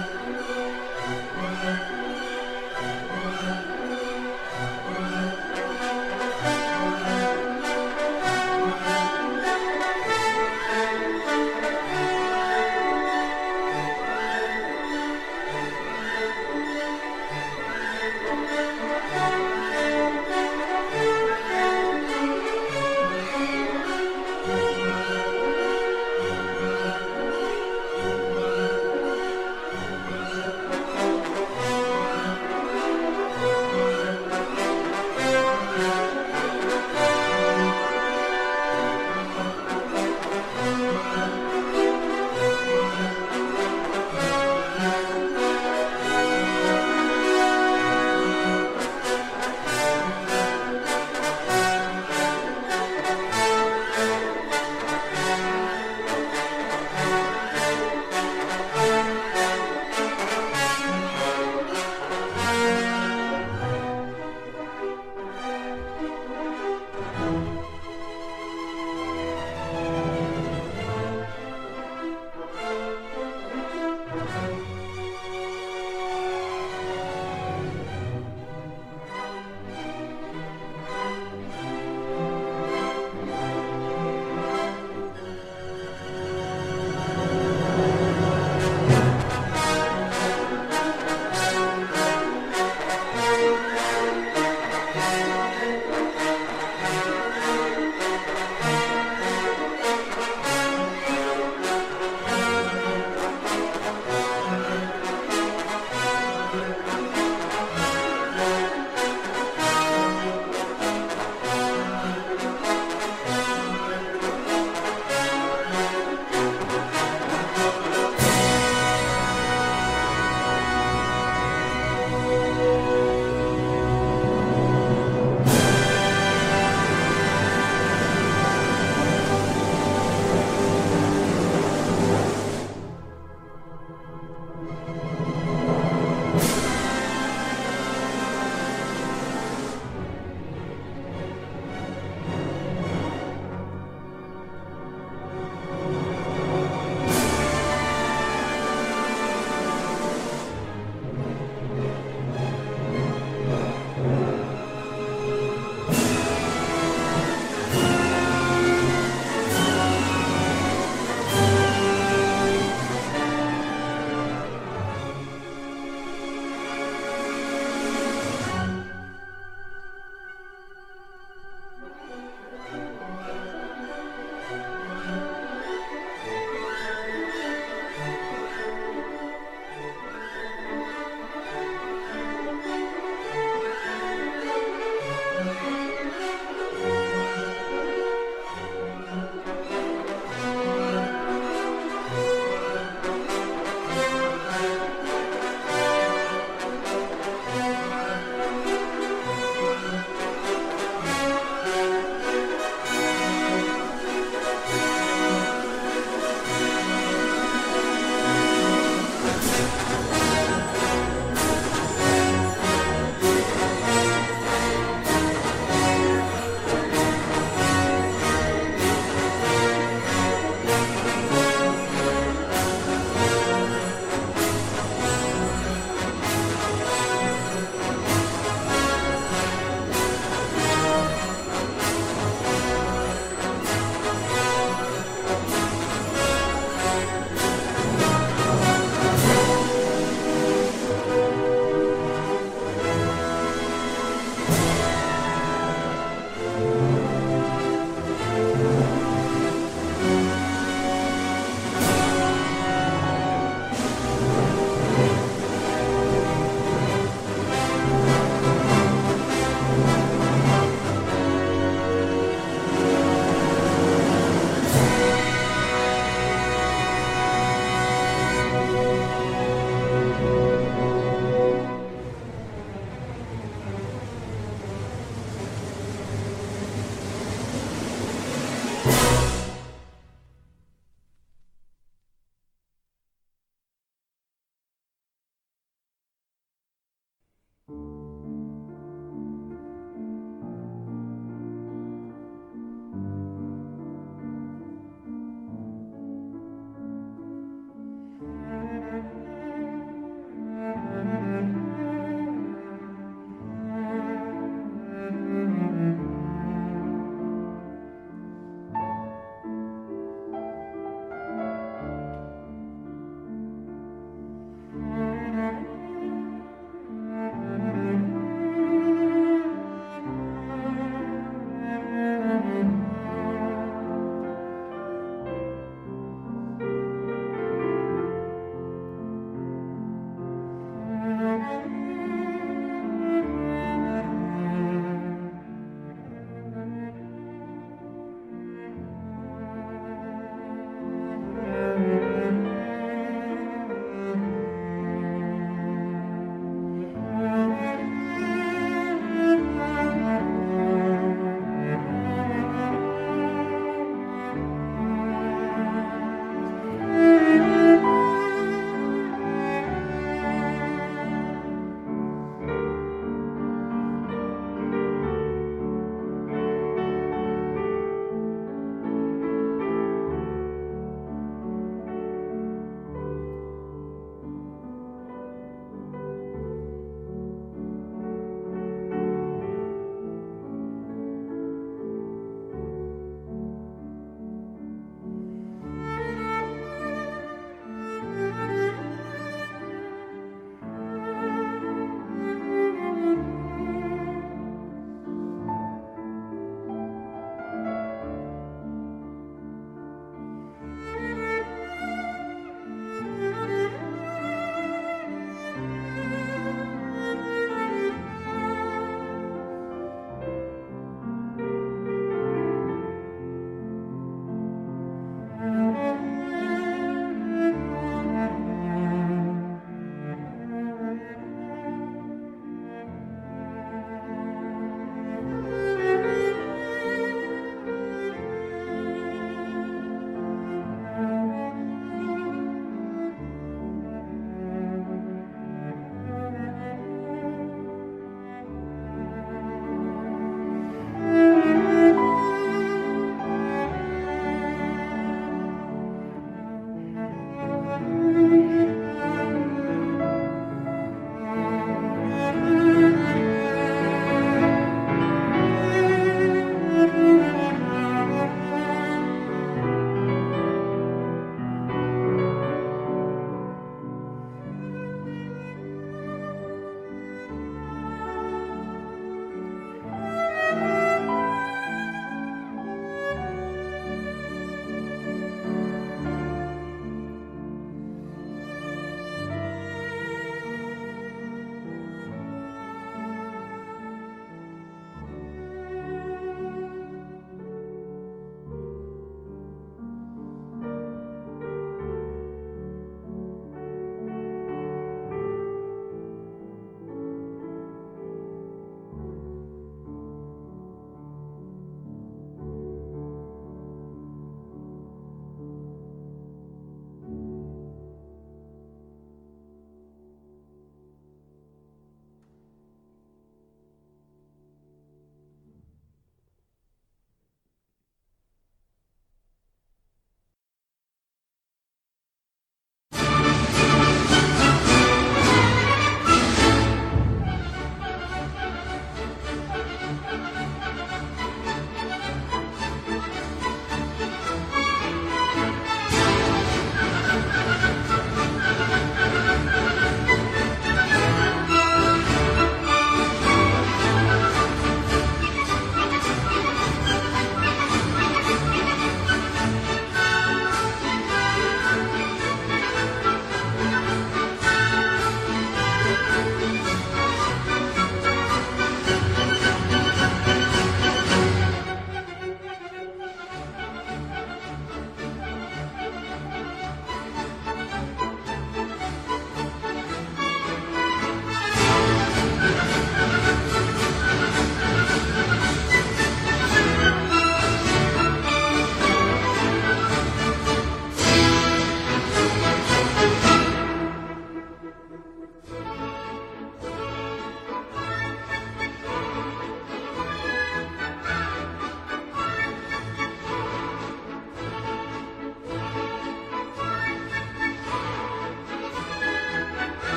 Thank you.